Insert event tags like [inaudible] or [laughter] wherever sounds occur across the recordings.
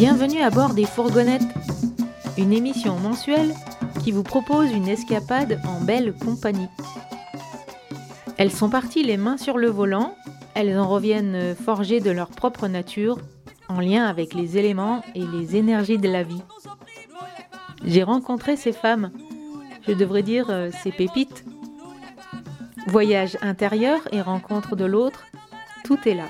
Bienvenue à bord des fourgonnettes, une émission mensuelle qui vous propose une escapade en belle compagnie. Elles sont parties les mains sur le volant, elles en reviennent forgées de leur propre nature, en lien avec les éléments et les énergies de la vie. J'ai rencontré ces femmes, je devrais dire euh, ces pépites. Voyage intérieur et rencontre de l'autre, tout est là.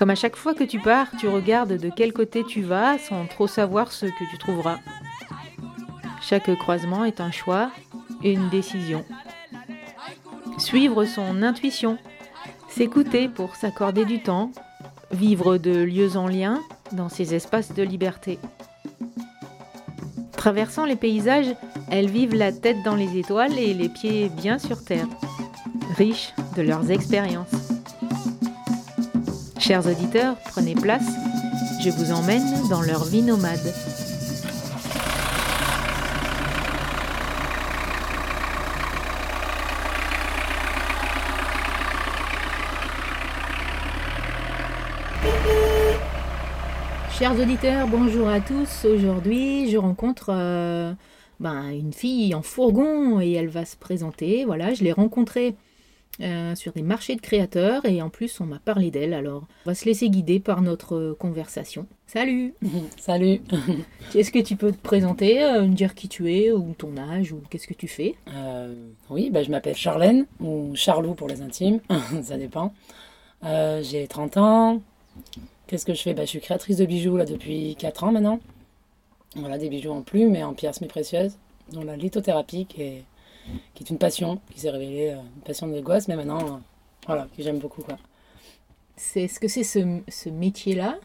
Comme à chaque fois que tu pars, tu regardes de quel côté tu vas sans trop savoir ce que tu trouveras. Chaque croisement est un choix et une décision. Suivre son intuition, s'écouter pour s'accorder du temps, vivre de lieux en lien dans ces espaces de liberté. Traversant les paysages, elles vivent la tête dans les étoiles et les pieds bien sur terre, riches de leurs expériences. Chers auditeurs, prenez place, je vous emmène dans leur vie nomade. Chers auditeurs, bonjour à tous. Aujourd'hui, je rencontre euh, ben, une fille en fourgon et elle va se présenter. Voilà, je l'ai rencontrée euh, sur des marchés de créateurs et en plus on m'a parlé d'elle. Alors, on va se laisser guider par notre conversation. Salut [laughs] Salut [laughs] Est-ce que tu peux te présenter, euh, me dire qui tu es ou ton âge ou qu'est-ce que tu fais? Oui, ben, je m'appelle Charlène ou Charlou pour les intimes, [laughs] ça dépend. J'ai 30 ans. Qu'est-ce que je fais? Bah, Je suis créatrice de bijoux là, depuis 4 ans maintenant. Voilà, des bijoux en plumes et en pierres semi-précieuses, dont la lithothérapie qui est, qui est une passion, qui s'est révélée euh, une passion de gosse, mais maintenant, euh, voilà, que j'aime beaucoup. Quoi. C'est, est-ce que c'est ce, ce métier-là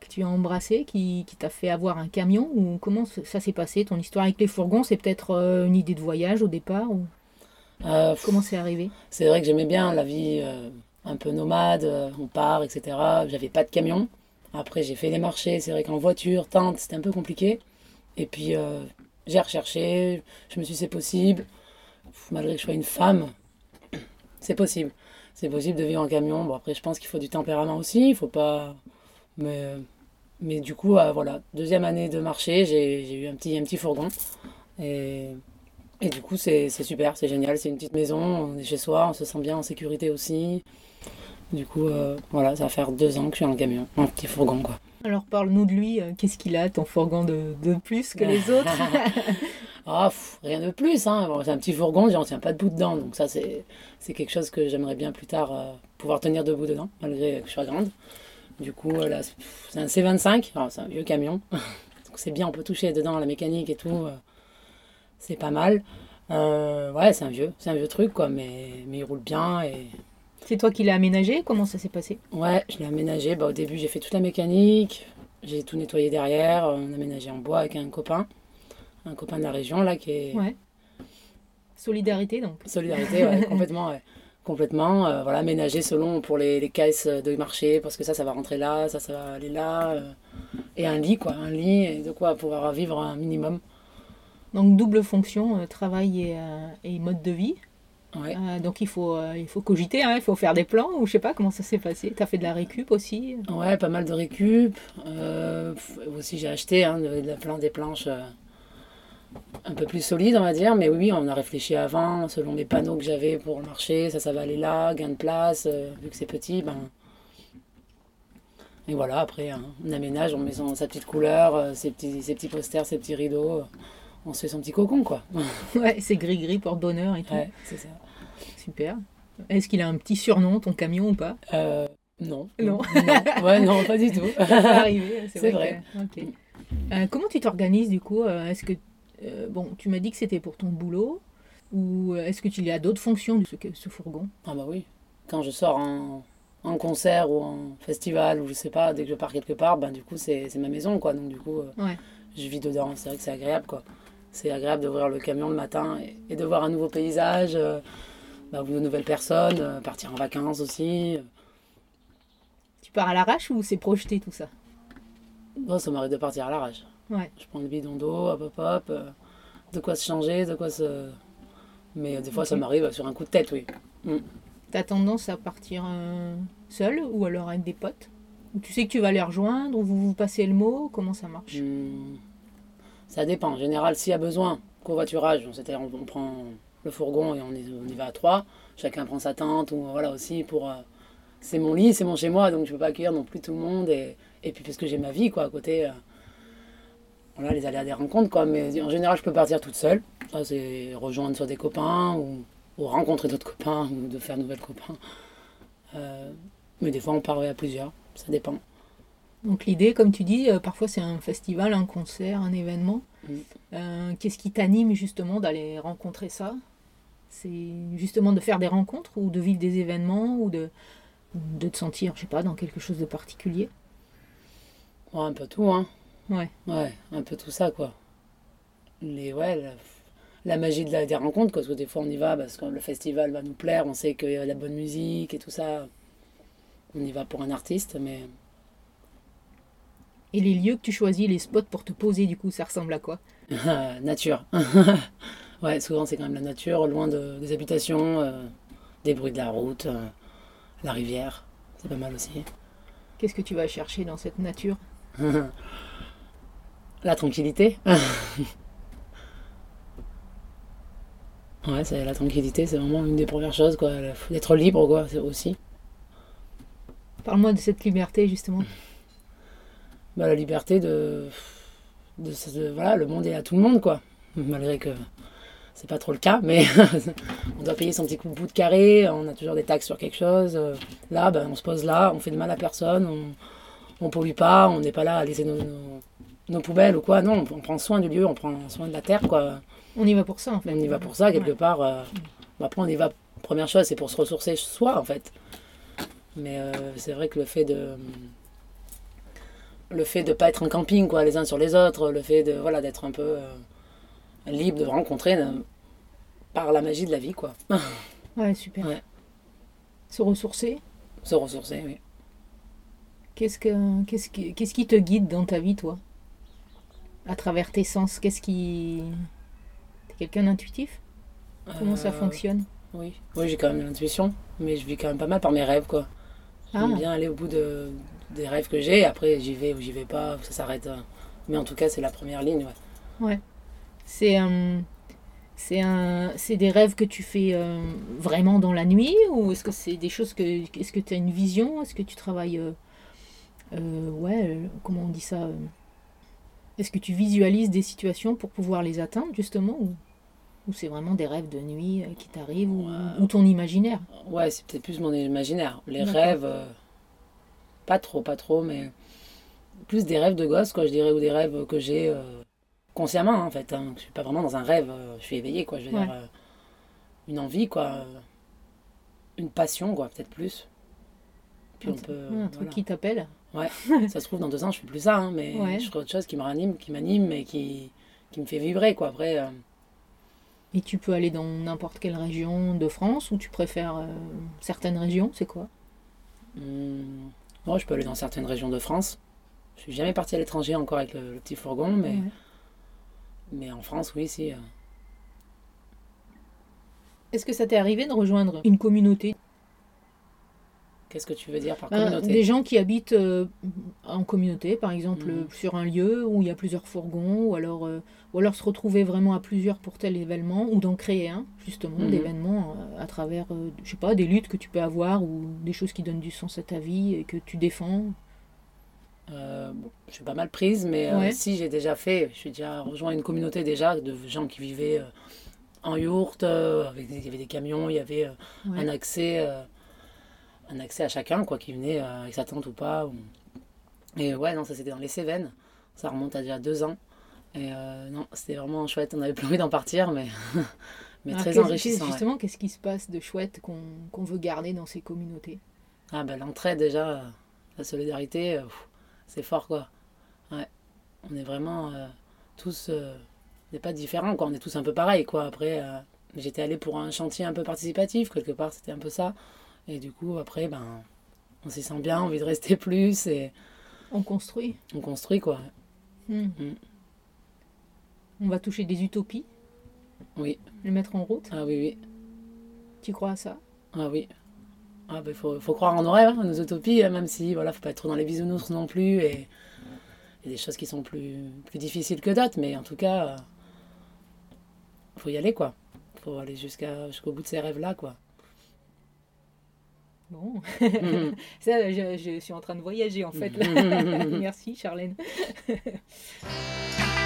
que tu as embrassé qui, qui t'a fait avoir un camion ou comment ça s'est passé Ton histoire avec les fourgons, c'est peut-être euh, une idée de voyage au départ ou... Comment c'est arrivé? C'est vrai que j'aimais bien la vie un peu nomade, on part, etc. J'avais pas de camion. Après, j'ai fait les marchés. C'est vrai qu'en voiture, tente, c'était un peu compliqué. Et puis, j'ai recherché. Je me suis dit, c'est possible. Malgré que je sois une femme, [clears throat] c'est possible. C'est possible de vivre en camion. Bon, après, je pense qu'il faut du tempérament aussi. Il faut pas. Mais, mais du coup, euh, voilà. Deuxième année de marché, j'ai eu un petit, un petit fourgon. Et, et du coup, c'est super, c'est génial. C'est une petite maison. On est chez soi, on se sent bien en sécurité aussi. Du coup, euh, voilà, ça va faire deux ans que je suis en camion, un petit fourgon, quoi. Alors, parle-nous de lui. Euh, qu'est-ce qu'il a, ton fourgon de, de plus que les [laughs] autres? [laughs] Ah, rien de plus. Hein. c'est un petit fourgon, j'en tiens pas debout dedans. Donc, ça, c'est, c'est quelque chose que j'aimerais bien plus tard euh, pouvoir tenir debout dedans, malgré que je sois grande. Du coup, là, c'est un C25. c'est un vieux camion. [laughs] donc, c'est bien, on peut toucher dedans la mécanique et tout. c'est pas mal. ouais, c'est un vieux, c'est un vieux truc, quoi. Mais, mais il roule bien et c'est toi qui l'as aménagé? Comment ça s'est passé? Ouais, je l'ai aménagé. Bah, au début, j'ai fait toute la mécanique. J'ai tout nettoyé derrière. On a aménagé en bois avec un copain. Un copain de la région, là, qui est. Ouais. Solidarité, donc. Solidarité, ouais, [laughs] complètement, ouais. Complètement. Euh, voilà, aménagé selon pour les, les, caisses de marché, parce que ça, ça va rentrer là, ça, ça va aller là. Euh, et un lit, quoi. Un lit, et de quoi pouvoir vivre un minimum. Donc, double fonction, euh, travail et, et mode de vie donc il faut, il faut cogiter, hein, il faut faire des plans, ou je sais pas comment ça s'est passé. Tu as fait de la récup aussi? Ouais, pas mal de récup. Aussi j'ai acheté hein, de, la plan, des planches un peu plus solides, on va dire. Mais oui, on a réfléchi avant, selon les panneaux que j'avais pour le marché, ça, ça va aller là, gain de place, vu que c'est petit, ben... Et voilà, après, hein, on aménage, on met son, sa petite couleur, ses, petits, ses petits posters, ses petits rideaux on se fait son petit cocon, quoi. [laughs] ouais, c'est gris-gris, porte-bonheur et tout. Ouais, c'est ça. Super. Est-ce qu'il a un petit surnom, ton camion, ou pas? Euh, non. Non. non. Ouais, non, pas du tout. [laughs] C'est vrai. Euh, comment tu t'organises, du coup? Euh, Est-ce que, bon, tu m'as dit que c'était pour ton boulot, ou est-ce que tu y as d'autres fonctions de ce, ce fourgon? Ah bah oui. Quand je sors en, en, concert ou en festival, ou je sais pas, dès que je pars quelque part, ben du coup, c'est ma maison, quoi. Donc du coup, je vis dedans. C'est vrai que c'est agréable, quoi c'est agréable d'ouvrir le camion le matin et, de voir un nouveau paysage, euh, bah, de nouvelles personnes, euh, partir en vacances aussi. Tu pars à l'arrache ou c'est projeté tout ça? Non, ça m'arrive de partir à l'arrache. Ouais. Je prends le bidon d'eau, hop hop hop, euh, de quoi se changer, de quoi se. Mais des fois, ça m'arrive sur un coup de tête, oui. Mm. T'as tendance à partir seul ou alors avec des potes? Tu sais que tu vas les rejoindre ou vous vous passez le mot Comment ça marche? Hmm. Ça dépend. En général, s'il y a besoin, covoiturage, on, c'est-à-dire on, on prend le fourgon et on y, on y va à trois. Chacun prend sa tente ou voilà aussi pour. euh, c'est mon lit, c'est mon chez moi, donc je peux pas accueillir non plus tout le monde. Et, et puis parce que j'ai ma vie quoi à côté. euh, voilà, les aléas des rencontres quoi. Mais en général, je peux partir toute seule. Ça, c'est rejoindre sur des copains ou, ou rencontrer d'autres copains ou de faire de nouvelles copains. Euh, mais des fois, on part à plusieurs. Ça dépend. Donc l'idée, comme tu dis, euh, parfois c'est un festival, un concert, un événement. Mm. Euh, Qu'est-ce qui t'anime justement d'aller rencontrer ça? C'est justement de faire des rencontres ou de vivre des événements ou de, de te sentir, je sais pas, dans quelque chose de particulier? Ouais, un peu tout, hein. Ouais. Ouais, un peu tout ça, quoi. Les, ouais, la, la magie de la, des rencontres, quoi, parce que des fois on y va parce que le festival va nous plaire, on sait qu'il y a de la bonne musique et tout ça. On y va pour un artiste, mais Et les lieux que tu choisis, les spots pour te poser, du coup, ça ressemble à quoi? [laughs] Nature. [laughs] ouais, souvent c'est quand même la nature, loin de, des habitations, euh, des bruits de la route, euh, la rivière, c'est pas mal aussi. Qu'est-ce que tu vas chercher dans cette nature? [laughs] La tranquillité. [laughs] ouais, c'est la tranquillité, c'est vraiment une des premières choses, quoi. D'être libre, quoi, c'est aussi. Parle-moi de cette liberté, justement. [laughs] Bah, la liberté de, de, de- Voilà, le monde est à tout le monde, quoi. Malgré que c'est pas trop le cas, mais [laughs] on doit payer son petit coup de bout de carré, on a toujours des taxes sur quelque chose. euh, Là, ben, on se pose là, on fait de mal à personne, on, on pollue pas, on n'est pas là à laisser nos, nos, nos poubelles ou quoi. Non, on, on prend soin du lieu, on prend soin de la terre, quoi. On y va pour ça, en fait. On y va pour ça, quelque Ouais. part. euh, après, on y va, première chose, c'est pour se ressourcer soi, en fait. Mais euh, c'est vrai que le fait de. Le fait de pas être en camping, quoi, les uns sur les autres, le fait de voilà d'être un peu euh, libre, de rencontrer euh, par la magie de la vie, quoi. [laughs] Ouais, super. Ouais. Se ressourcer. se ressourcer, oui. Qu'est-ce que qu'est-ce qui qu'est-ce qui te guide dans ta vie, toi? À travers tes sens, qu'est-ce qui T'es quelqu'un d'intuitif? Comment ça Euh, fonctionne? Oui, oui j'ai quand même l'intuition, mais je vis quand même pas mal par mes rêves, quoi. J'aime Ah. bien aller au bout de, des rêves que j'ai, après j'y vais ou j'y vais pas, ça s'arrête. euh. Mais en tout cas, c'est la première ligne, ouais. C'est un c'est un c'est des rêves que tu fais euh, vraiment dans la nuit ou est-ce que c'est des choses que est-ce que tu as une vision? Est-ce que tu travailles euh, euh, ouais, euh, comment on dit ça euh, Est-ce que tu visualises des situations pour pouvoir les atteindre justement ou, ou c'est vraiment des rêves de nuit euh, qui t'arrivent ou, ton imaginaire? Ouais, c'est peut-être plus mon imaginaire. Les rêves, euh, pas trop, pas trop, mais plus des rêves de gosse, quoi, je dirais, ou des rêves que j'ai euh, consciemment, en fait. Hein. Je suis pas vraiment dans un rêve, je suis éveillé, quoi, je veux Ouais. dire, une envie, quoi, une passion, quoi, peut-être plus. Puis un, on peut. un truc voilà. qui t'appelle [laughs] Ça se trouve, dans deux ans, je fais plus ça, hein, mais Ouais. je ferai autre chose qui me ranime, qui m'anime et qui, qui me fait vibrer, quoi. Après, euh, et tu peux aller dans n'importe quelle région de France ou tu préfères euh, certaines régions c'est quoi? Hum, moi, je peux aller dans certaines régions de France. Je suis jamais parti à l'étranger encore avec le, le petit fourgon, mais. Ouais. Mais en France, oui, si. euh, Est-ce que ça t'est arrivé de rejoindre une communauté? Qu'est-ce que tu veux dire par Ben, communauté Des gens qui habitent euh, en communauté, par exemple, euh, sur un lieu où il y a plusieurs fourgons, ou alors, euh, ou alors se retrouver vraiment à plusieurs pour tel événement, ou d'en créer un, justement, Mhm. d'événements euh, à travers, euh, je sais pas, des luttes que tu peux avoir, ou des choses qui donnent du sens à ta vie et que tu défends. Bon, Je suis pas mal prise, mais Ouais. si j'ai déjà fait, je suis déjà rejoint une communauté déjà de gens qui vivaient en yourte, avec des- il y avait des camions, il y avait Ouais. un accès, un accès à chacun, quoi, qui venait euh, avec sa tante ou pas. ou- Et ouais, non, ça c'était dans les Cévennes, ça remonte à déjà deux ans. Et euh, non, c'était vraiment chouette, on avait plus envie d'en partir, mais, [laughs] mais Alors, très enrichissant. ouais. Justement, qu'est-ce qui se passe de chouette qu'on qu'on veut garder dans ces communautés? Ah ben l'entraide déjà, la solidarité, euh, c'est fort quoi. Ouais. On est vraiment euh, tous, euh, on n'est pas différents quoi, on est tous un peu pareils quoi. Après, j'étais allée pour un chantier un peu participatif, quelque part c'était un peu ça. Et du coup après, ben, on s'y sent bien, envie de rester [laughs] plus et On construit. on construit quoi. Hmm. Mm. On va toucher des utopies, Oui, les mettre en route. ah oui, oui, Tu crois à ça? Ah oui. Ah bah, faut, faut croire en nos rêves, hein, nos utopies, hein, même si voilà, faut pas être trop dans les bisounours non plus. Et il y a des choses qui sont plus, plus difficiles que d'autres, mais en tout cas, euh, faut y aller quoi. Faut aller jusqu'à, jusqu'au bout de ces rêves-là quoi. Bon, Mhm. [laughs] ça, je, je suis en train de voyager en fait. là. [laughs] Merci Charlène. [laughs]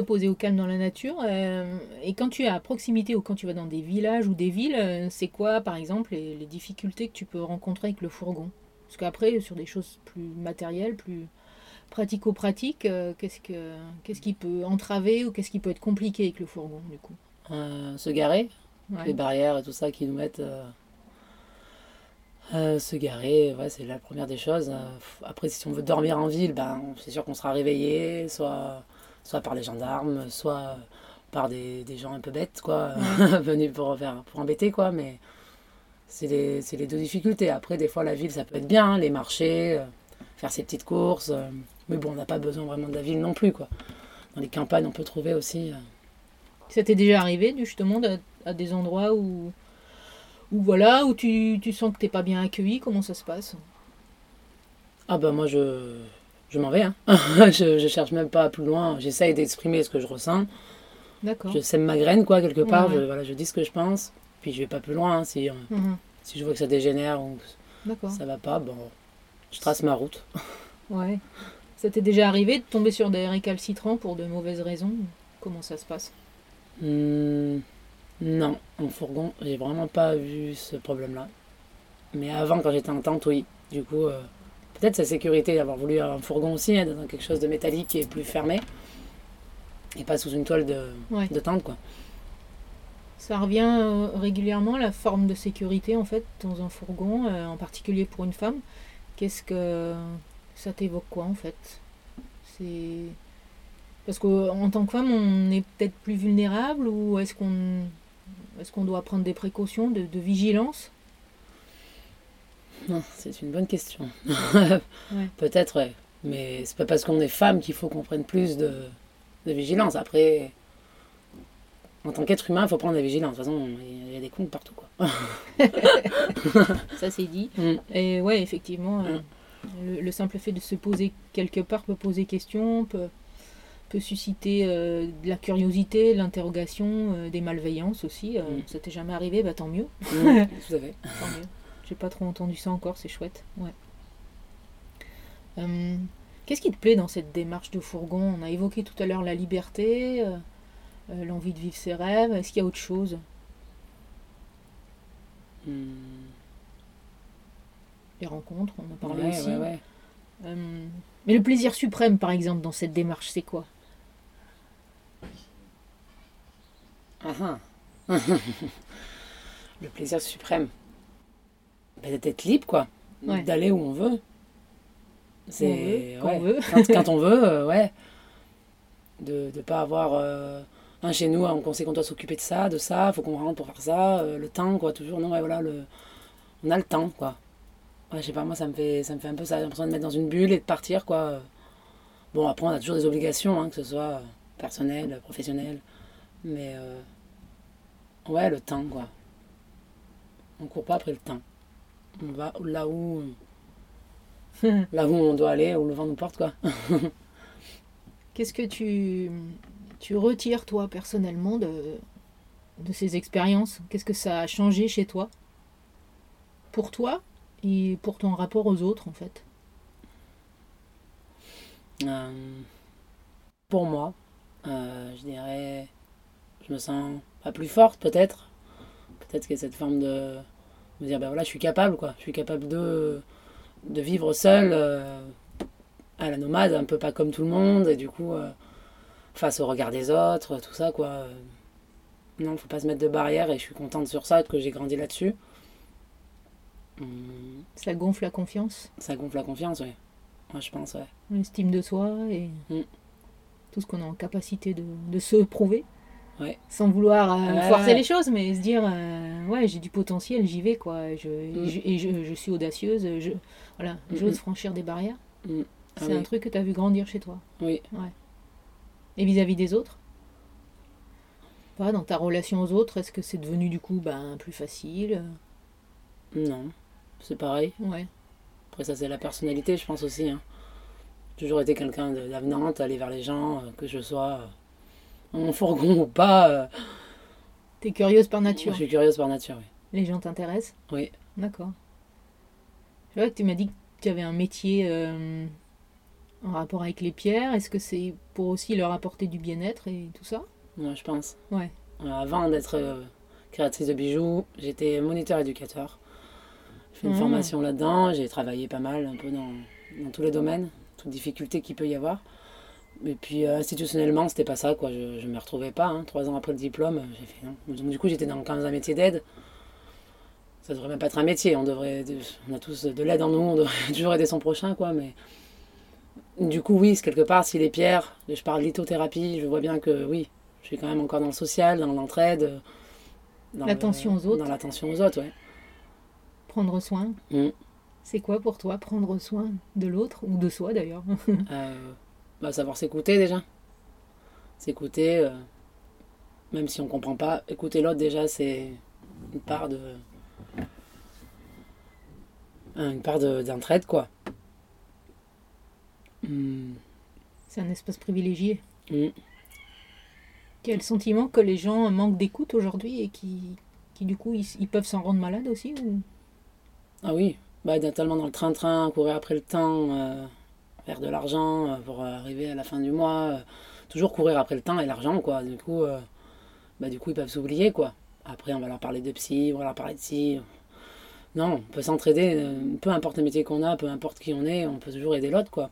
te poser au calme dans la nature, euh, et quand tu es à proximité ou quand tu vas dans des villages ou des villes, euh, c'est quoi par exemple les, les difficultés que tu peux rencontrer avec le fourgon? Parce qu'après, sur des choses plus matérielles, plus pratico-pratiques, euh, qu'est-ce, que, qu'est-ce qui peut entraver ou qu'est-ce qui peut être compliqué avec le fourgon du coup? Se garer, Ouais. les barrières et tout ça qui nous mettent. euh, se garer, ouais, c'est la première des choses. Après, si on veut dormir en ville, ben, c'est sûr qu'on sera réveillé, soit, soit par les gendarmes, soit par des, des gens un peu bêtes, quoi, [laughs] venus pour, faire, pour embêter, quoi. Mais c'est les, c'est les deux difficultés. Après, des fois, la ville, ça peut être bien, hein, les marchés, euh, faire ses petites courses. euh, mais bon, on n'a pas besoin vraiment de la ville non plus, quoi. Dans les campagnes, on peut trouver aussi. euh, Ça t'est déjà arrivé justement de- à des endroits où, où voilà, où tu, tu sens que t'es pas bien accueilli Comment ça se passe? Ah bah moi je, je m'en vais. Hein. [laughs] je, je cherche même pas plus loin. J'essaye d'exprimer ce que je ressens. D'accord. Je sème ma graine quoi quelque part. Je, voilà, je dis ce que je pense. Puis je vais pas plus loin. hein. Si, euh, Mhm. si je vois que ça dégénère ou ça va pas, bon, je trace ma route. [laughs] Ouais. Ça t'est déjà arrivé de tomber sur des récalcitrants pour de mauvaises raisons Comment ça se passe? Hmm, non, en fourgon, j'ai vraiment pas vu ce problème-là. Mais avant, quand j'étais en tente, oui. Du coup, euh, peut-être sa sécurité d'avoir voulu un fourgon aussi, hein, dans quelque chose de métallique et plus fermé. Et pas sous une toile de, Ouais. de tente, quoi. Ça revient euh, régulièrement, la forme de sécurité en fait dans un fourgon, euh, en particulier pour une femme. Qu'est-ce que ça t'évoque quoi en fait? C'est parce qu'en tant que femme, on est peut-être plus vulnérable ou est-ce qu'on est-ce qu'on doit prendre des précautions de, de vigilance? C'est une bonne question. [laughs] Peut-être, ouais. Mais c'est pas parce qu'on est femme qu'il faut qu'on prenne plus de, de vigilance. Après, en tant qu'être humain, il faut prendre la vigilance. De toute façon, il y a des cons partout, quoi. Ça c'est dit. Mm. Et ouais, effectivement, euh, le, le simple fait de se poser quelque part peut poser question, peut, peut susciter euh, de la curiosité, de l'interrogation, euh, des malveillances aussi. Mm. Ça t'est jamais arrivé, bah tant mieux. Mm, [laughs] tout à fait. Tant mieux. J'ai pas trop entendu ça encore, c'est chouette. Ouais. Euh, Qu'est-ce qui te plaît dans cette démarche de fourgon? On a évoqué tout à l'heure la liberté, euh, euh, l'envie de vivre ses rêves. Est-ce qu'il y a autre chose? Mm. Les rencontres, on en a parlé Ouais, aussi. ouais, ouais. Euh, mais le plaisir suprême, par exemple, dans cette démarche, c'est quoi? Ah, ah. [laughs] le plaisir suprême. Ben, d'être libre, quoi. Ouais. D'aller où on veut. C'est quand ouais. on veut. Quand, quand [laughs] on veut, euh, ouais. De ne pas avoir euh, un chez nous, on sait qu'on doit s'occuper de ça, de ça, faut qu'on rentre pour faire ça, euh, le temps, quoi, toujours. Non, ouais, voilà, le... on a le temps, quoi. Ouais, je sais pas, moi, ça me fait, ça me fait un peu ça. J'ai l'impression de mettre dans une bulle et de partir, quoi. Bon, après, on a toujours des obligations, hein, que ce soit personnelles, professionnelles. Mais euh, ouais, le temps, quoi. On court pas après le temps. On va là où, [laughs] là où on doit aller, où le vent nous porte, quoi. [laughs] Qu'est-ce que tu, tu retires, toi, personnellement, de, de ces expériences? Qu'est-ce que ça a changé chez toi? Pour toi et pour ton rapport aux autres, en fait? Euh, pour moi, euh, je dirais, je me sens pas plus forte, peut-être. Peut-être qu'il y a cette forme de me dire, ben voilà, je suis capable, quoi. Je suis capable de, de vivre seule euh, à la nomade, un peu pas comme tout le monde, et du coup, euh, face au regard des autres, tout ça, quoi. Euh, Non, faut pas se mettre de barrière, et je suis contente sur ça, que j'ai grandi là-dessus. Hum, Ça gonfle la confiance, ça gonfle la confiance, oui. Moi, je pense, ouais. l'estime de soi et Mm. tout ce qu'on est en capacité de, de se prouver. Ouais. Sans vouloir euh, Ouais, forcer ouais. les choses, mais se dire, euh, ouais, j'ai du potentiel, j'y vais, quoi. Je, Mm. je- et je, je suis audacieuse, je, voilà, Mm, j'ose franchir des barrières. Mm. Ah C'est un truc que tu as vu grandir chez toi. Oui. Et vis-à-vis des autres? Pas dans ta relation aux autres, est-ce que c'est devenu du coup ben, plus facile? Non, c'est pareil. Ouais. Après, ça, c'est la personnalité, je pense aussi. Hein. Toujours été quelqu'un d'avenante, aller vers les gens, euh, que je sois euh, en fourgon ou pas. euh, T'es curieuse par je nature. suis curieuse par nature, oui. Les gens t'intéressent Oui. D'accord. C'est vrai que tu m'as dit que tu avais un métier euh, en rapport avec les pierres. Est-ce que c'est pour aussi leur apporter du bien-être et tout ça? Moi, je pense. Ouais. Euh, avant d'être euh, créatrice de bijoux, j'étais moniteur éducateur. J'ai fait une Mhm. formation là-dedans, j'ai travaillé pas mal, un peu dans, dans tous les domaines, toutes difficultés qu'il peut y avoir. Et puis euh, institutionnellement, c'était pas ça, quoi. Je, je me retrouvais pas. hein. Trois ans après le diplôme, euh, j'ai fait non. Donc du coup, j'étais dans, quand même un métier d'aide. Ça devrait même pas être un métier. On devrait, on a tous de l'aide en nous. On devrait [laughs] toujours aider son prochain, quoi. Mais du coup, oui, c'est quelque part, si les pierres, je parle lithothérapie, je vois bien que oui, je suis quand même encore dans le social, dans l'entraide, dans L'attention aux autres. Dans l'attention aux autres, ouais. Prendre soin Mm. C'est quoi pour toi prendre soin de l'autre ou de soi d'ailleurs? Euh, [laughs] bah, savoir s'écouter déjà. S'écouter, euh, même si on comprend pas, écouter l'autre déjà, c'est une part de. euh, Une part de- d'entraide, quoi. Hmm, C'est un espace privilégié. hmm. Quel sentiment que les gens manquent d'écoute aujourd'hui et qui, qui du coup ils, ils peuvent s'en rendre malades aussi ou... Ah oui, bah, d'être tellement dans le train-train, courir après le temps, euh, faire de l'argent euh, pour arriver à la fin du mois. euh, toujours courir après le temps et l'argent, quoi. Du coup, euh, bah, du coup, ils peuvent s'oublier, quoi. Après, on va leur parler de psy, on va leur parler de ci. Non, on peut s'entraider, euh, peu importe le métier qu'on a, peu importe qui on est, on peut toujours aider l'autre, quoi.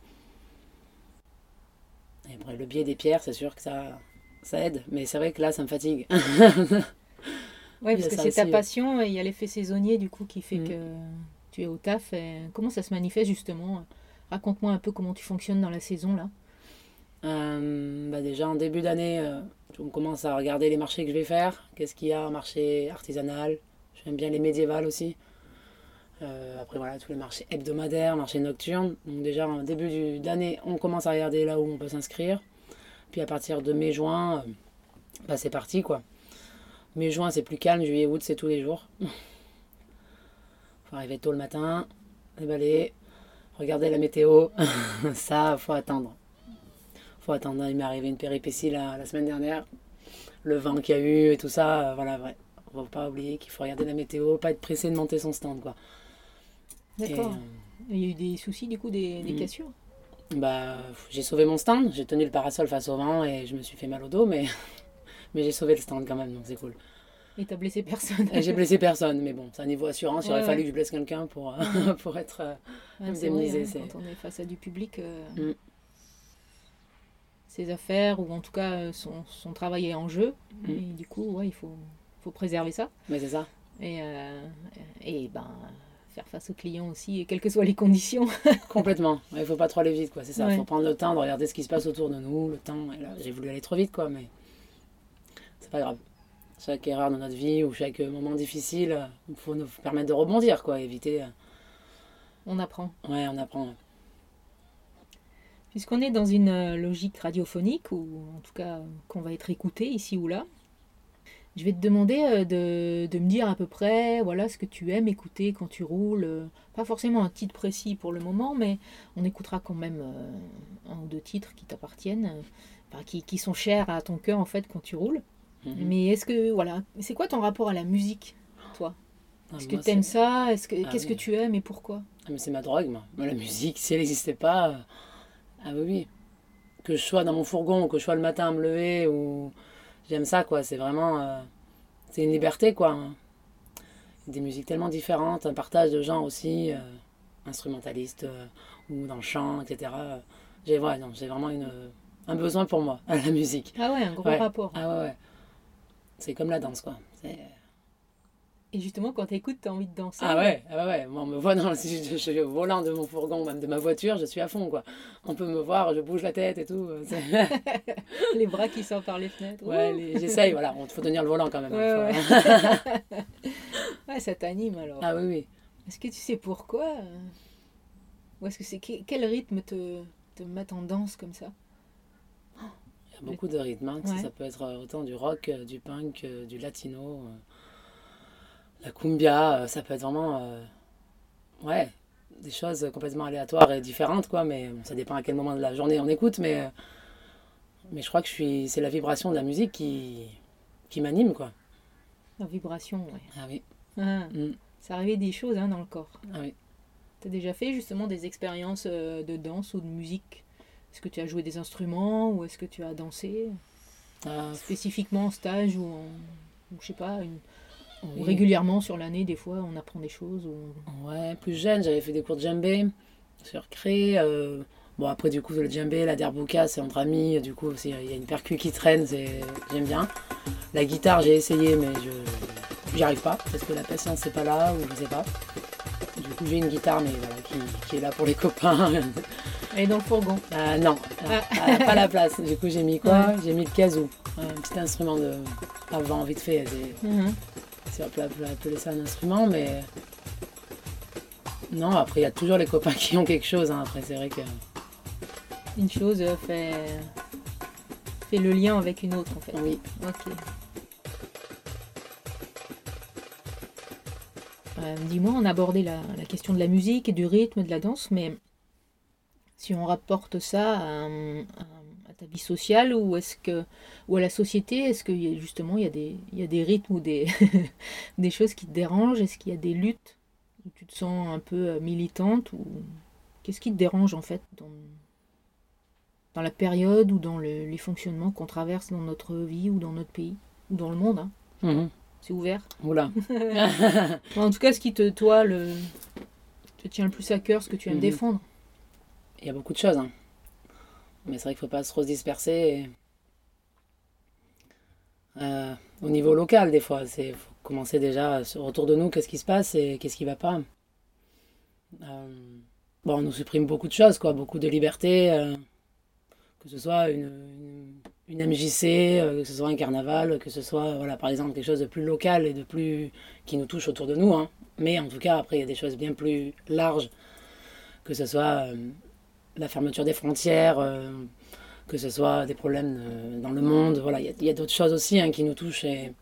Et après, le biais des pierres, c'est sûr que ça, ça aide, mais c'est vrai que là, ça me fatigue. [laughs] Y parce que c'est ta passion et il y a l'effet saisonnier du coup qui fait Mm. que tu es au taf. Et comment ça se manifeste justement Raconte-moi un peu comment tu fonctionnes dans la saison là. Euh, bah déjà en début d'année, euh, on commence à regarder les marchés que je vais faire. Qu'est-ce qu'il y a marché artisanal J'aime bien les médiévales aussi. Euh, après voilà, tous les marchés hebdomadaires, marchés nocturnes. Donc déjà en début d'année, on commence à regarder là où on peut s'inscrire. Puis à partir de mai-juin, bah, c'est parti quoi. Mai-juin c'est plus calme, juillet-août c'est tous les jours. [laughs] faut arriver tôt le matin, déballer, regarder la météo. [laughs] Ça, faut attendre. faut attendre. Il m'est arrivé une péripétie la, la semaine dernière. Le vent qu'il y a eu et tout ça, euh, voilà, ouais. Faut pas oublier qu'il faut regarder la météo, pas être pressé de monter son stand, quoi. D'accord. euh, Il y a eu des soucis, du coup, des, des Mhm. cassures? Bah, j'ai sauvé mon stand, j'ai tenu le parasol face au vent et je me suis fait mal au dos, mais, [laughs] mais j'ai sauvé le stand quand même, donc c'est cool. Et t'as blessé personne. Et j'ai blessé personne, mais bon, c'est un niveau assurance, il Ouais, aurait fallu ouais. que je blesse quelqu'un pour, euh, [laughs] pour être. euh, Ouais, indemnisé, hein, c'est- quand on est face à du public, euh, Mm. ses affaires, ou en tout cas euh, son, son travail est en jeu. Mm. Et du coup, ouais, il faut, faut préserver ça. Mais c'est ça. Et, euh, et ben, faire face aux clients aussi, et quelles que soient les conditions. [laughs] Complètement. Il faut pas trop aller vite, quoi. C'est ça. Il Ouais. faut prendre le temps de regarder ce qui se passe autour de nous, le temps. Et là, j'ai voulu aller trop vite, quoi, mais c'est pas grave. Chaque erreur dans notre vie ou chaque moment difficile, il faut nous permettre de rebondir, quoi. Éviter. euh, On apprend. Ouais, on apprend. Puisqu'on est dans une euh, logique radiophonique, ou en tout cas qu'on va être écouté ici ou là, je vais te demander euh, de, de me dire à peu près voilà, ce que tu aimes écouter quand tu roules. Pas forcément un titre précis pour le moment, mais on écoutera quand même un ou deux titres qui t'appartiennent, qui, qui sont chers à ton cœur en fait quand tu roules. Mhm. Mais est-ce que, voilà, c'est quoi ton rapport à la musique, toi? Ah, Est-ce que tu aimes ça? Est-ce que, Ah Qu'est-ce oui. que tu aimes et pourquoi? Ah, mais c'est ma drogue, moi. Moi, la musique, si elle n'existait pas. euh, Ah oui, oui. Que je sois dans mon fourgon, que je sois le matin à me lever, ou. J'aime ça, quoi. C'est vraiment. euh, C'est une liberté, quoi. hein. Des musiques tellement différentes, un partage de gens aussi, euh, instrumentalistes, euh, ou dans le chant, etc. J'ai ouais, non, j'ai vraiment une, un besoin pour moi, à [laughs] la musique. Ah ouais, un gros Ouais. rapport. Ah ouais, ouais. C'est comme la danse, quoi. C'est- Et justement, quand tu écoutes, tu as envie de danser. Ah ouais, ah ouais, ouais. Moi, on me voit dans le, je, suis au volant de mon fourgon, même de ma voiture, je suis à fond, quoi. On peut me voir, je bouge la tête et tout. euh, [laughs] Les bras qui sortent par les fenêtres. Ouais, les- j'essaye, voilà. Il faut tenir le volant quand même. hein, Ouais, faut- [laughs] Ouais, ça t'anime alors. Ah oui, oui. Est-ce que tu sais pourquoi euh, Ou est-ce que c'est que- quel rythme te, te met en danse comme ça? Y a beaucoup de rythmes. hein, ça- peut être euh, autant du rock, euh, du punk, euh, du latino, euh, la cumbia. Ça peut être vraiment. euh, Ouais, des choses complètement aléatoires et différentes, quoi. Mais bon, ça dépend à quel moment de la journée on écoute. Mais, mais je crois que je suis... c'est la vibration de la musique qui, qui m'anime, quoi. La vibration, ouais. Ah oui. Ah, Mm. Ça réveille des choses hein, dans le corps. Ah oui. Tu as déjà fait justement des expériences de danse ou de musique? Est-ce que tu as joué des instruments ou est-ce que tu as dansé? Spécifiquement en stage ou en. ou je sais pas, une- ou oui. régulièrement sur l'année, des fois on apprend des choses ou... Ouais, plus jeune, j'avais fait des cours de djembé sur Cré. euh, bon, après, du coup, le djembé, la derbuka, c'est entre amis. Du coup, il y a une percu qui traîne, j'aime bien. La guitare, j'ai essayé, mais je j'y arrive pas parce que la patience, c'est pas là, ou je sais pas. J'ai une guitare, mais voilà, qui, qui est là pour les copains. Elle est dans le fourgon. Ah, non, Ah. pas la place. Du coup, j'ai mis quoi J'ai mis le kazoo, un petit instrument de avant, vite fait. c'est- Mhm. si on peut appeler appeler ça un instrument, mais. Non, après, il y a toujours les copains qui ont quelque chose. hein. Après, c'est vrai que. Une chose euh, fait... fait le lien avec une autre en fait. Oui. Ok. Euh, Dis-moi, on a abordé la, la question de la musique et du rythme, de la danse, mais si on rapporte ça à, ta vie sociale ou est-ce que ou à la société, est-ce que justement il y a des il y a des rythmes ou [laughs] des choses qui te dérangent? Est-ce qu'il y a des luttes où tu te sens un peu euh, militante ou qu'est-ce qui te dérange en fait dans dans la période ou dans le- les fonctionnements qu'on traverse dans notre vie ou dans notre pays ou dans le monde hein? Mhm. C'est ouvert. Oula. [laughs] En tout cas, ce qui te, toi, le, te tient le plus à cœur, ce que tu aimes Mhm. défendre. Il y a beaucoup de choses. hein. Mais c'est vrai qu'il ne faut pas trop se disperser. et- Euh, au niveau local, des fois, il faut commencer déjà autour de nous, qu'est-ce qui se passe et qu'est-ce qui ne va pas. Euh, bon, on nous supprime beaucoup de choses, quoi, beaucoup de libertés. euh, que ce soit une, une, une MJC, euh, que ce soit un carnaval, que ce soit, voilà, par exemple, quelque chose de plus local et de plus. qui nous touche autour de nous. hein. Mais en tout cas, après, il y a des choses bien plus larges, que ce soit euh, la fermeture des frontières, euh, que ce soit des problèmes dans le monde. Voilà, il y a, d'autres choses aussi hein, qui nous touchent, et,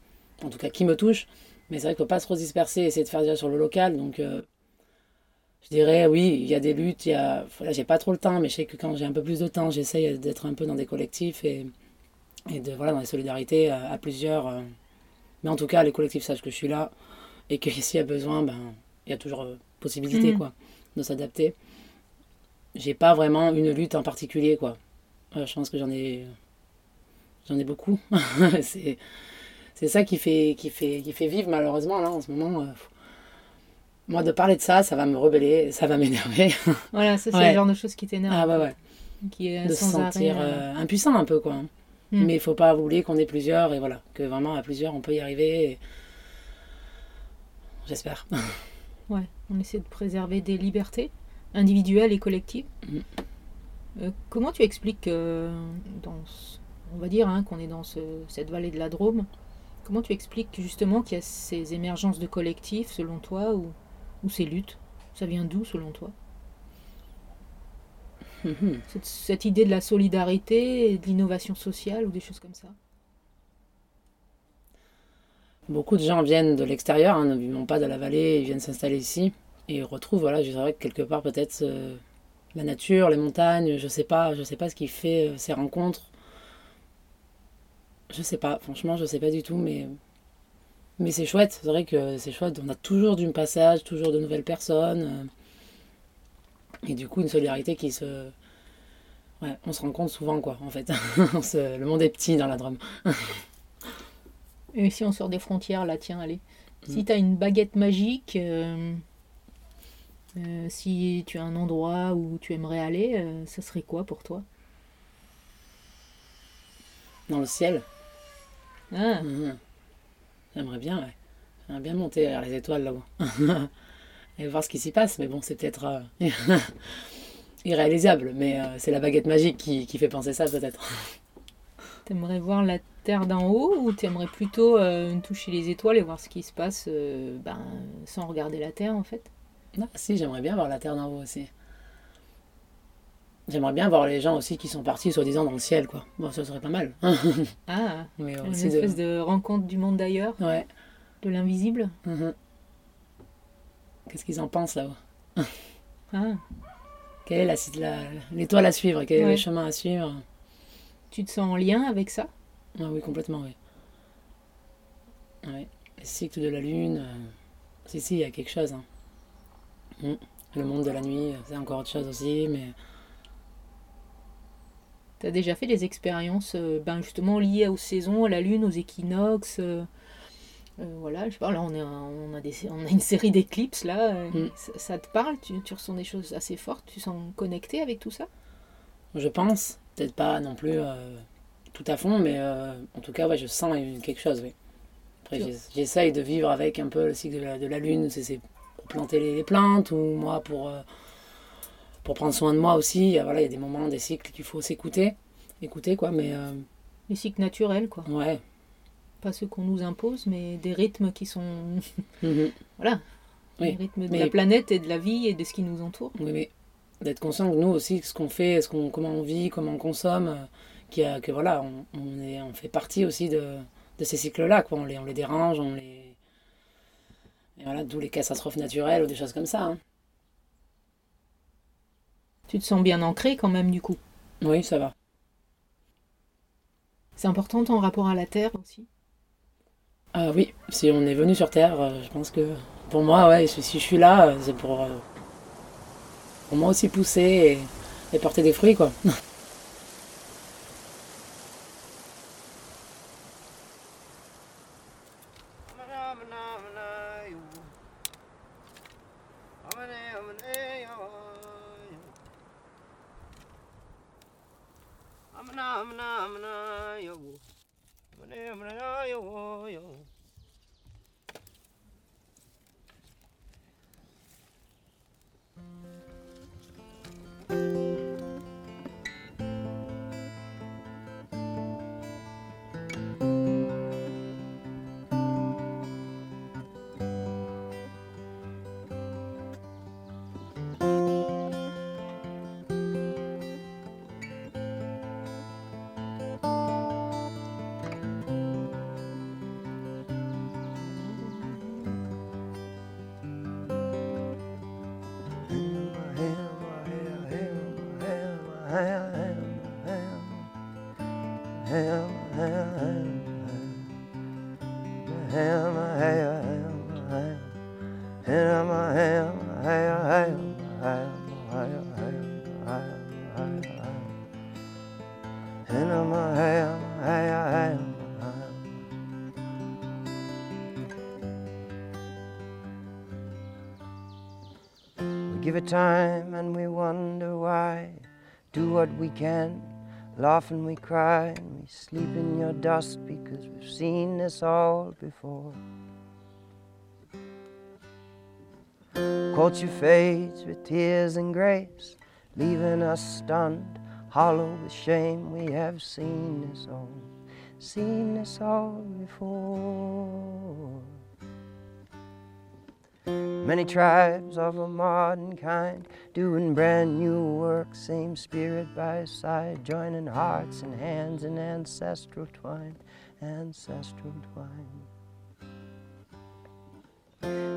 en tout cas qui me touchent. Mais c'est vrai qu'il ne faut pas trop se disperser, essayer de faire déjà sur le local. Donc, Je dirais, oui, il y a des luttes, il y a... J'ai pas trop le temps, mais je sais que quand j'ai un peu plus de temps, j'essaye d'être un peu dans des collectifs et, et de, voilà, dans les solidarités à, à plusieurs. euh. Mais en tout cas, les collectifs sachent que je suis là et que [laughs] s'il y a besoin, ben, il y a toujours euh, possibilité, Mhm. quoi, de s'adapter. J'ai pas vraiment une lutte en particulier, quoi. Euh, je pense que j'en ai... J'en ai beaucoup. [laughs] c'est... C'est ça qui fait, qui, fait, qui fait vivre, malheureusement, là, en ce moment. euh, moi, de parler de ça, ça va me rebeller, ça va m'énerver. Voilà, ça, c'est Ouais. le genre de choses qui t'énerve. ah ouais, ouais. Qui est De se sentir euh, euh, impuissant un peu, quoi. Hmm. Mais il faut pas oublier qu'on est plusieurs et voilà, que vraiment à plusieurs, on peut y arriver. et- J'espère. [laughs] Ouais, on essaie de préserver des libertés individuelles et collectives. Mm. Euh, comment tu expliques euh, dans ce- on va dire hein, qu'on est dans ce- cette vallée de la Drôme, comment tu expliques justement qu'il y a ces émergences de collectifs selon toi ou, ou ces luttes? Ça vient d'où selon toi? Mhm. cette, idée de la solidarité de l'innovation sociale ou des choses comme ça Beaucoup de gens viennent de l'extérieur, hein, ne vivent pas de la vallée, ils viennent s'installer ici et ils retrouvent, voilà, je dirais que quelque part peut-être euh, la nature, les montagnes, je sais pas, sais pas ce qui fait euh, ces rencontres. Je sais pas, franchement, je sais pas du tout, mais mais c'est chouette. C'est vrai que c'est chouette. On a toujours du passage, toujours de nouvelles personnes euh, et du coup une solidarité qui se Ouais, on se rencontre souvent, quoi, en fait. [laughs] Le monde est petit dans la Drôme. Et si on sort des frontières, là, tiens, allez. Si Mm. tu as une baguette magique, euh, euh, si tu as un endroit où tu aimerais aller, euh, ça serait quoi pour toi? Dans le ciel. Ah, Mhm. J'aimerais bien, ouais. J'aimerais bien monter vers les étoiles là-haut. [laughs] Et voir ce qui s'y passe. Mais bon, c'est peut-être euh, [laughs] irréalisable. Mais euh, c'est la baguette magique qui, qui fait penser ça, peut-être. T'aimerais voir la Terre d'en haut ou t'aimerais plutôt euh, toucher les étoiles et voir ce qui se passe ben, sans regarder la Terre en fait? Ah, si, j'aimerais bien voir la Terre d'en haut aussi. J'aimerais bien voir les gens aussi qui sont partis, soi-disant, dans le ciel, quoi. Bon, ça serait pas mal. [laughs] Ah, Mais une espèce de... de rencontre du monde d'ailleurs, Ouais. de l'invisible? Mhm. Qu'est-ce qu'ils en pensent là-haut [laughs] Ah, Quelle est la cite- la- l'étoile à suivre Quel est Ouais. le chemin à suivre? Tu te sens en lien avec ça? Ah oui, complètement, oui. Ouais. Les cycles de la lune. euh, Si, si, il y a quelque chose. hein. Mm. Le monde de la nuit, c'est encore autre chose aussi, mais T'as déjà fait des expériences euh, ben justement liées aux saisons, à la lune, aux équinoxes euh, Voilà, je sais pas, là on, est un- on, a des, on a une série d'éclipses là. euh, Mm. ça, ça te parle? Tu, tu ressens des choses assez fortes? Tu sens connecté avec tout ça? Je pense, peut-être pas non plus euh, tout à fond, mais euh, en tout cas, ouais, je sens quelque chose, oui. Après, j'essaye de vivre avec un peu le cycle de la, de la lune, c'est pour planter les, les plantes, ou moi pour, euh, pour prendre soin de moi aussi. Euh, Voilà, il y a des moments, des cycles qu'il faut s'écouter, écouter, quoi, mais euh, Les cycles naturels, quoi. ouais. Pas ceux qu'on nous impose, mais des rythmes qui sont. [laughs] Mhm. Voilà. Oui, Les rythmes de mais- la planète et de la vie et de ce qui nous entoure. Oui, mais d'être conscient que nous aussi, ce qu'on fait, ce qu'on, comment on vit, comment on consomme, euh, a, que voilà, on, on, est, on fait partie aussi de, de ces cycles-là, quoi. On les, on les dérange, on les... Et voilà, d'où les catastrophes naturelles ou des choses comme ça. hein. Tu te sens bien ancré quand même, du coup? Oui, ça va. C'est important ton rapport à la Terre aussi? Ah oui, si on est venu sur Terre, euh, je pense que pour moi, ouais, si je suis là, euh, c'est pour, euh, pour moi aussi pousser et porter des fruits, quoi. [laughs] We give it time and we wonder why. Do what we can, laugh and we cry, and we sleep in your dust because we've seen this all before. Culture fades with tears and grace, leaving us stunned, hollow with shame. We have seen this all, seen this all before. Many tribes of a modern kind doing brand new work, same spirit by side, joining hearts and hands in ancestral twine, ancestral twine.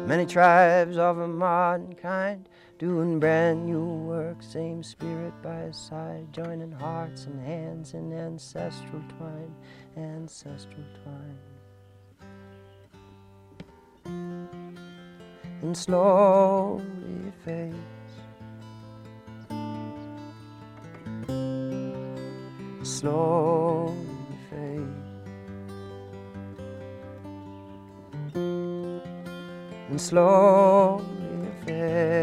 Many tribes of a modern kind doing brand new work, same spirit by his side, joining hearts and hands in ancestral twine, ancestral twine. and slowly fades. Slowly fades. And slowly fades.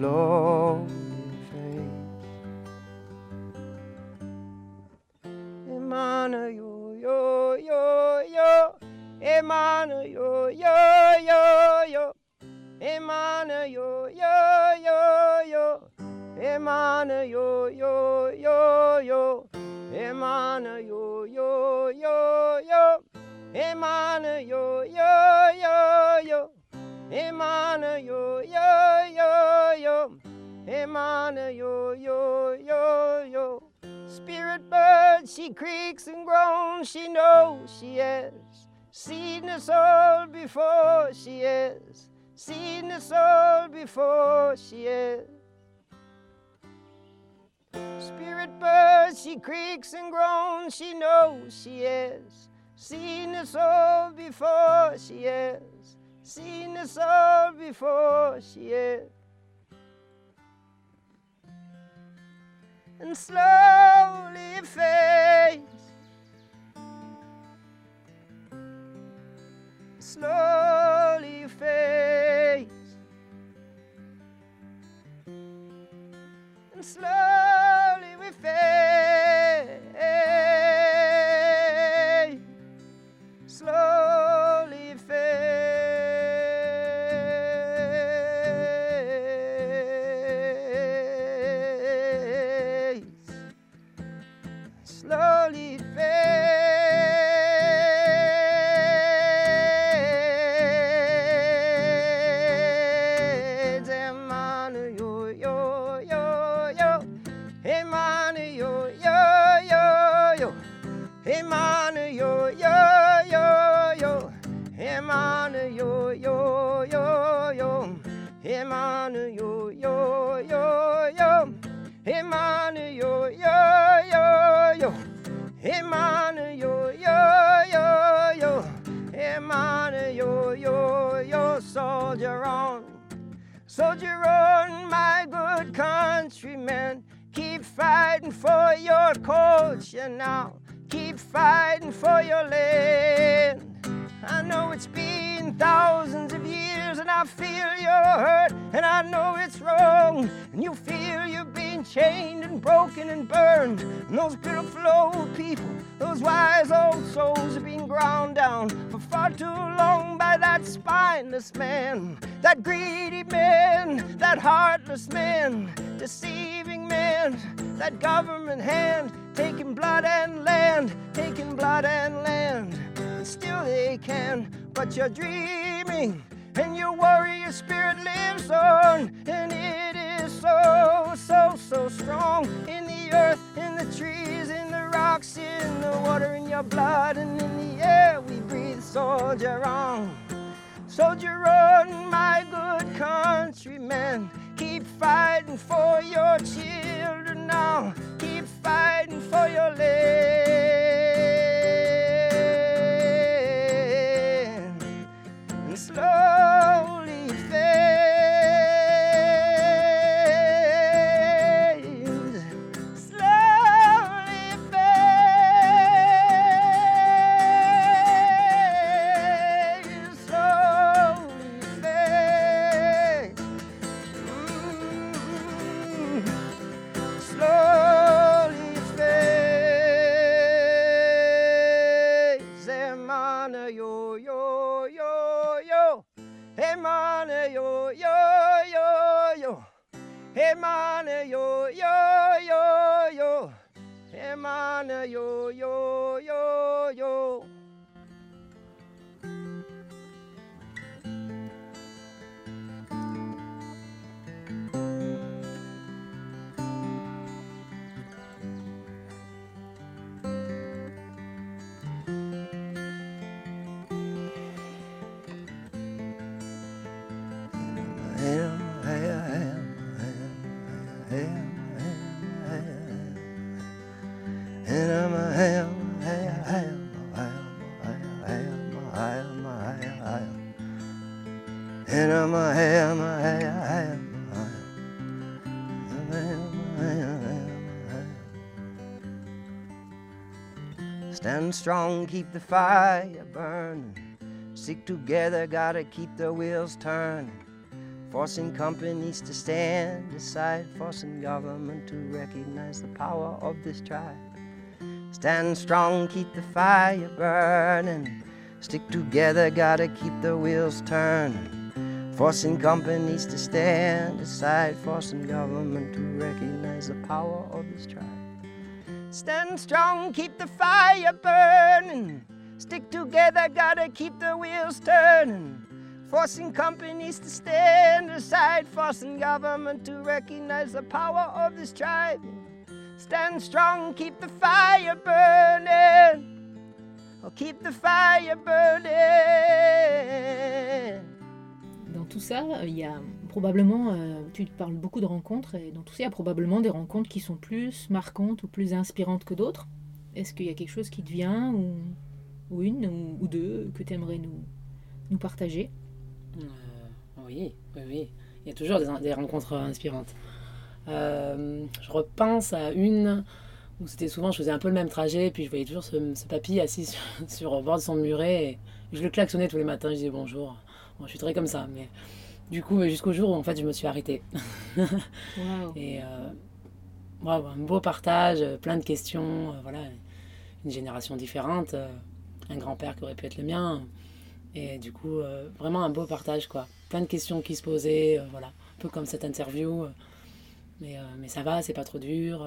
Lord. Seen us all before she is, seen us all before she is. Spirit bird, she creaks and groans, she knows she is, seen us all before she is, seen us all before she is. and slowly fades. slow. It's been thousands of years, and I feel your hurt, and I know it's wrong. And you feel you've been chained and broken and burned. And those beautiful old people, those wise old souls have been ground down for far too long by that spineless man, that greedy man, that heartless man, deceiving man, that government hand, taking blood and land, taking blood and land And still they can, but you're dreaming, and your warrior spirit lives on, and it is so, so, so strong in the earth, in the trees, in the rocks, in the water, in your blood, and in the air we breathe. Soldier on, soldier on, my good countrymen. Keep fighting for your children now. Keep fighting for your land. Stand strong, keep the fire burning. Stick together, gotta keep the wheels turning. Forcing companies to stand aside, forcing government to recognize the power of this tribe. Stand strong, keep the fire burning. Stick together, gotta keep the wheels turning. Forcing companies to stand aside, forcing government to recognize the power of this tribe. Stand strong, keep the fire burning. Stick together, gotta keep the wheels turning. Forcing companies to stand aside, forcing government to recognize the power of this tribe. Stand strong, keep the fire burning. Oh, keep the fire burning. Dans tout ça, euh, il y a probablement, euh, tu parles beaucoup de rencontres, et dans tout ça, il y a probablement des rencontres qui sont plus marquantes ou plus inspirantes que d'autres. Est-ce qu'il y a quelque chose qui te vient, ou, ou une, ou, deux, que tu aimerais nous, nous partager? Euh, oui, oui, oui. Il y a toujours des, des rencontres inspirantes. Euh, je repense à une où c'était souvent, je faisais un peu le même trajet, puis je voyais toujours ce, ce papy assis sur, [laughs] sur le bord de son muret, et je le klaxonnais tous les matins, je disais bonjour. Bon, je suis très comme ça, mais du coup, jusqu'au jour où en fait je me suis arrêtée. Waouh Et euh, ouais, un beau partage, euh, plein de questions, euh, voilà, une génération différente, un grand-père qui aurait pu être le mien. Et du coup, euh, vraiment un beau partage, quoi. Plein de questions qui se posaient, euh, voilà, un peu comme cette interview. euh, mais, mais ça va, c'est pas trop dur.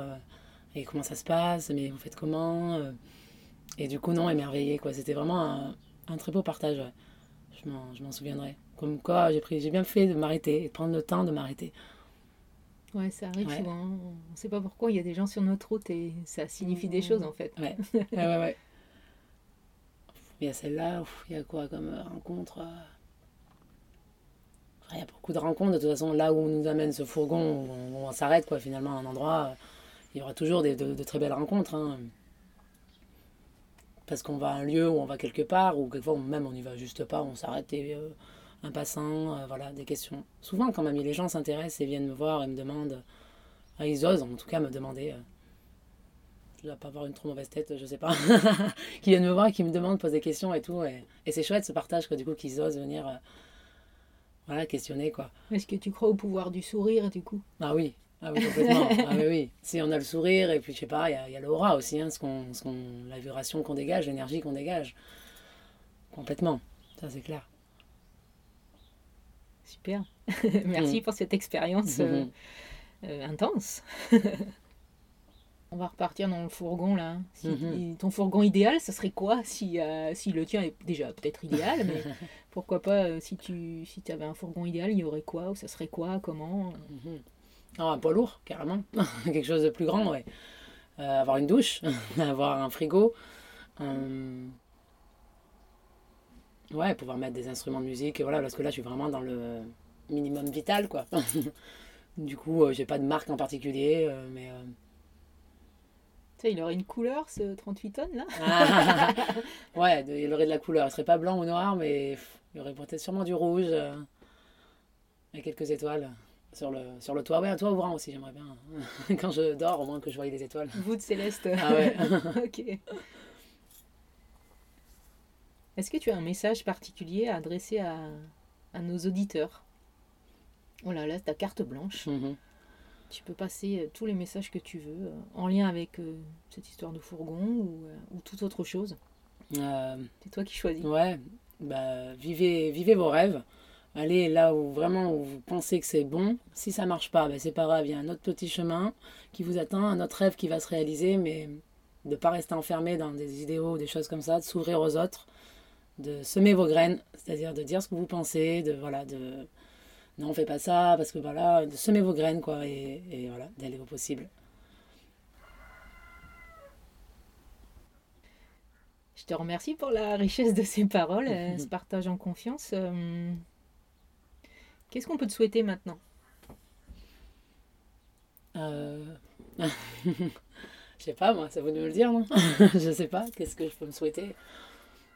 et comment ça se passe Mais vous faites comment Et du coup, non, émerveillé, quoi. C'était vraiment un, un très beau partage, ouais. Je m'en souviendrai. Comme quoi, j'ai pris- j'ai bien fait de m'arrêter de prendre le temps de m'arrêter. Ouais, ça arrive Ouais. souvent. On ne sait pas pourquoi il y a des gens sur notre route et ça signifie des choses en fait. Ouais, [laughs] ouais, ouais. ouais. Il y a celle-là, il y a quoi comme euh, rencontre euh Il y a beaucoup de rencontres, de toute façon, là où on nous amène ce fourgon, on, on s'arrête, quoi, finalement, à un endroit, il y aura toujours des- de, de très belles rencontres. hein. Parce qu'on va à un lieu où on va quelque part, ou quelquefois même on n'y va juste pas, on s'arrête et euh, un passant, euh, voilà, des questions. Souvent, quand même, les gens s'intéressent et viennent me voir et me demandent, ah, ils osent en tout cas me demander. euh, je dois pas avoir une trop mauvaise tête, je sais pas, [laughs] qui viennent me voir, qui me demandent, posent des questions et tout. Et, et c'est chouette ce partage, quoi, du coup, qu'ils osent venir euh, voilà, questionner, quoi. Est-ce que tu crois au pouvoir du sourire du coup? Ah oui, ah oui, complètement. [laughs] ah oui, oui. Si on a le sourire, et puis je sais pas, il y a, il y a l'aura aussi, hein, ce qu'on, ce qu'on, la vibration qu'on dégage, l'énergie qu'on dégage. Complètement, ça c'est clair. Super. [laughs] Merci pour cette expérience euh, euh, intense. [laughs] On va repartir dans le fourgon là. Si- Mhm. Ton fourgon idéal, ça serait quoi si, euh, si le tien est déjà peut-être idéal, mais [laughs] pourquoi pas euh, si tu si avais un fourgon idéal, il y aurait quoi ou ça serait quoi Comment Mhm. Ah, un poids lourd, carrément. Quelque chose de plus grand, ouais. Euh, avoir une douche, avoir un frigo. Ouais, pouvoir mettre des instruments de musique. Et voilà, parce que là, je suis vraiment dans le minimum vital, quoi. [laughs] du coup, euh, j'ai pas de marque en particulier, euh, mais. euh, Tu sais, il aurait une couleur ce 38 tonnes là Ah, [laughs] ouais, de- il aurait de la couleur. Il serait pas blanc ou noir, mais pff, il y aurait peut-être sûrement du rouge. euh, et quelques étoiles sur le, sur le toit. Ouais, un toit ouvrant aussi, j'aimerais bien. [laughs] Quand je dors, au moins que je voie des étoiles. Voûte céleste. Ah ouais. ok. Est-ce que tu as un message particulier à adresser à, à nos auditeurs? Oh là là, ta carte blanche. Mhm. Tu peux passer euh, tous les messages que tu veux euh, en lien avec euh, cette histoire de fourgon ou, ou toute autre chose. Euh, C'est toi qui choisis. ouais, bah, vivez, vivez vos rêves. allez là où vraiment où vous pensez que c'est bon. Si ça marche pas, ben, c'est pas grave, il y a un autre petit chemin qui vous attend, un autre rêve qui va se réaliser, mais de ne pas rester enfermé dans des idéaux ou des choses comme ça, de s'ouvrir aux autres, de semer vos graines, c'est-à-dire de dire ce que vous pensez, de voilà, de non, on fait pas ça, parce que voilà, de semer vos graines, quoi, et, et voilà, d'aller au possible. Je te remercie pour la richesse de ces paroles, [laughs] euh, ce partage en confiance. Euh, Qu'est-ce qu'on peut te souhaiter maintenant? Euh... [laughs] Je sais pas, moi, ça de me le dire, non? [laughs] Je sais pas, qu'est-ce que je peux me souhaiter?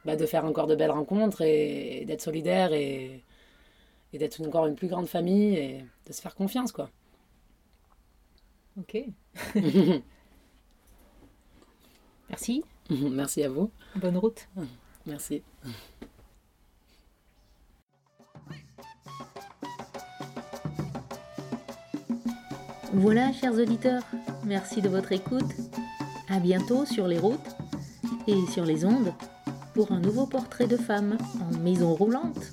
Bah, De faire encore de belles rencontres et, d'être solidaire et, et d'être encore une plus grande famille et de se faire confiance, quoi. Ok. [laughs] Merci. [laughs] Merci à vous. Bonne route. [laughs] Merci. Voilà, chers auditeurs, merci de votre écoute. À bientôt sur les routes et sur les ondes pour un nouveau portrait de femme en maison roulante.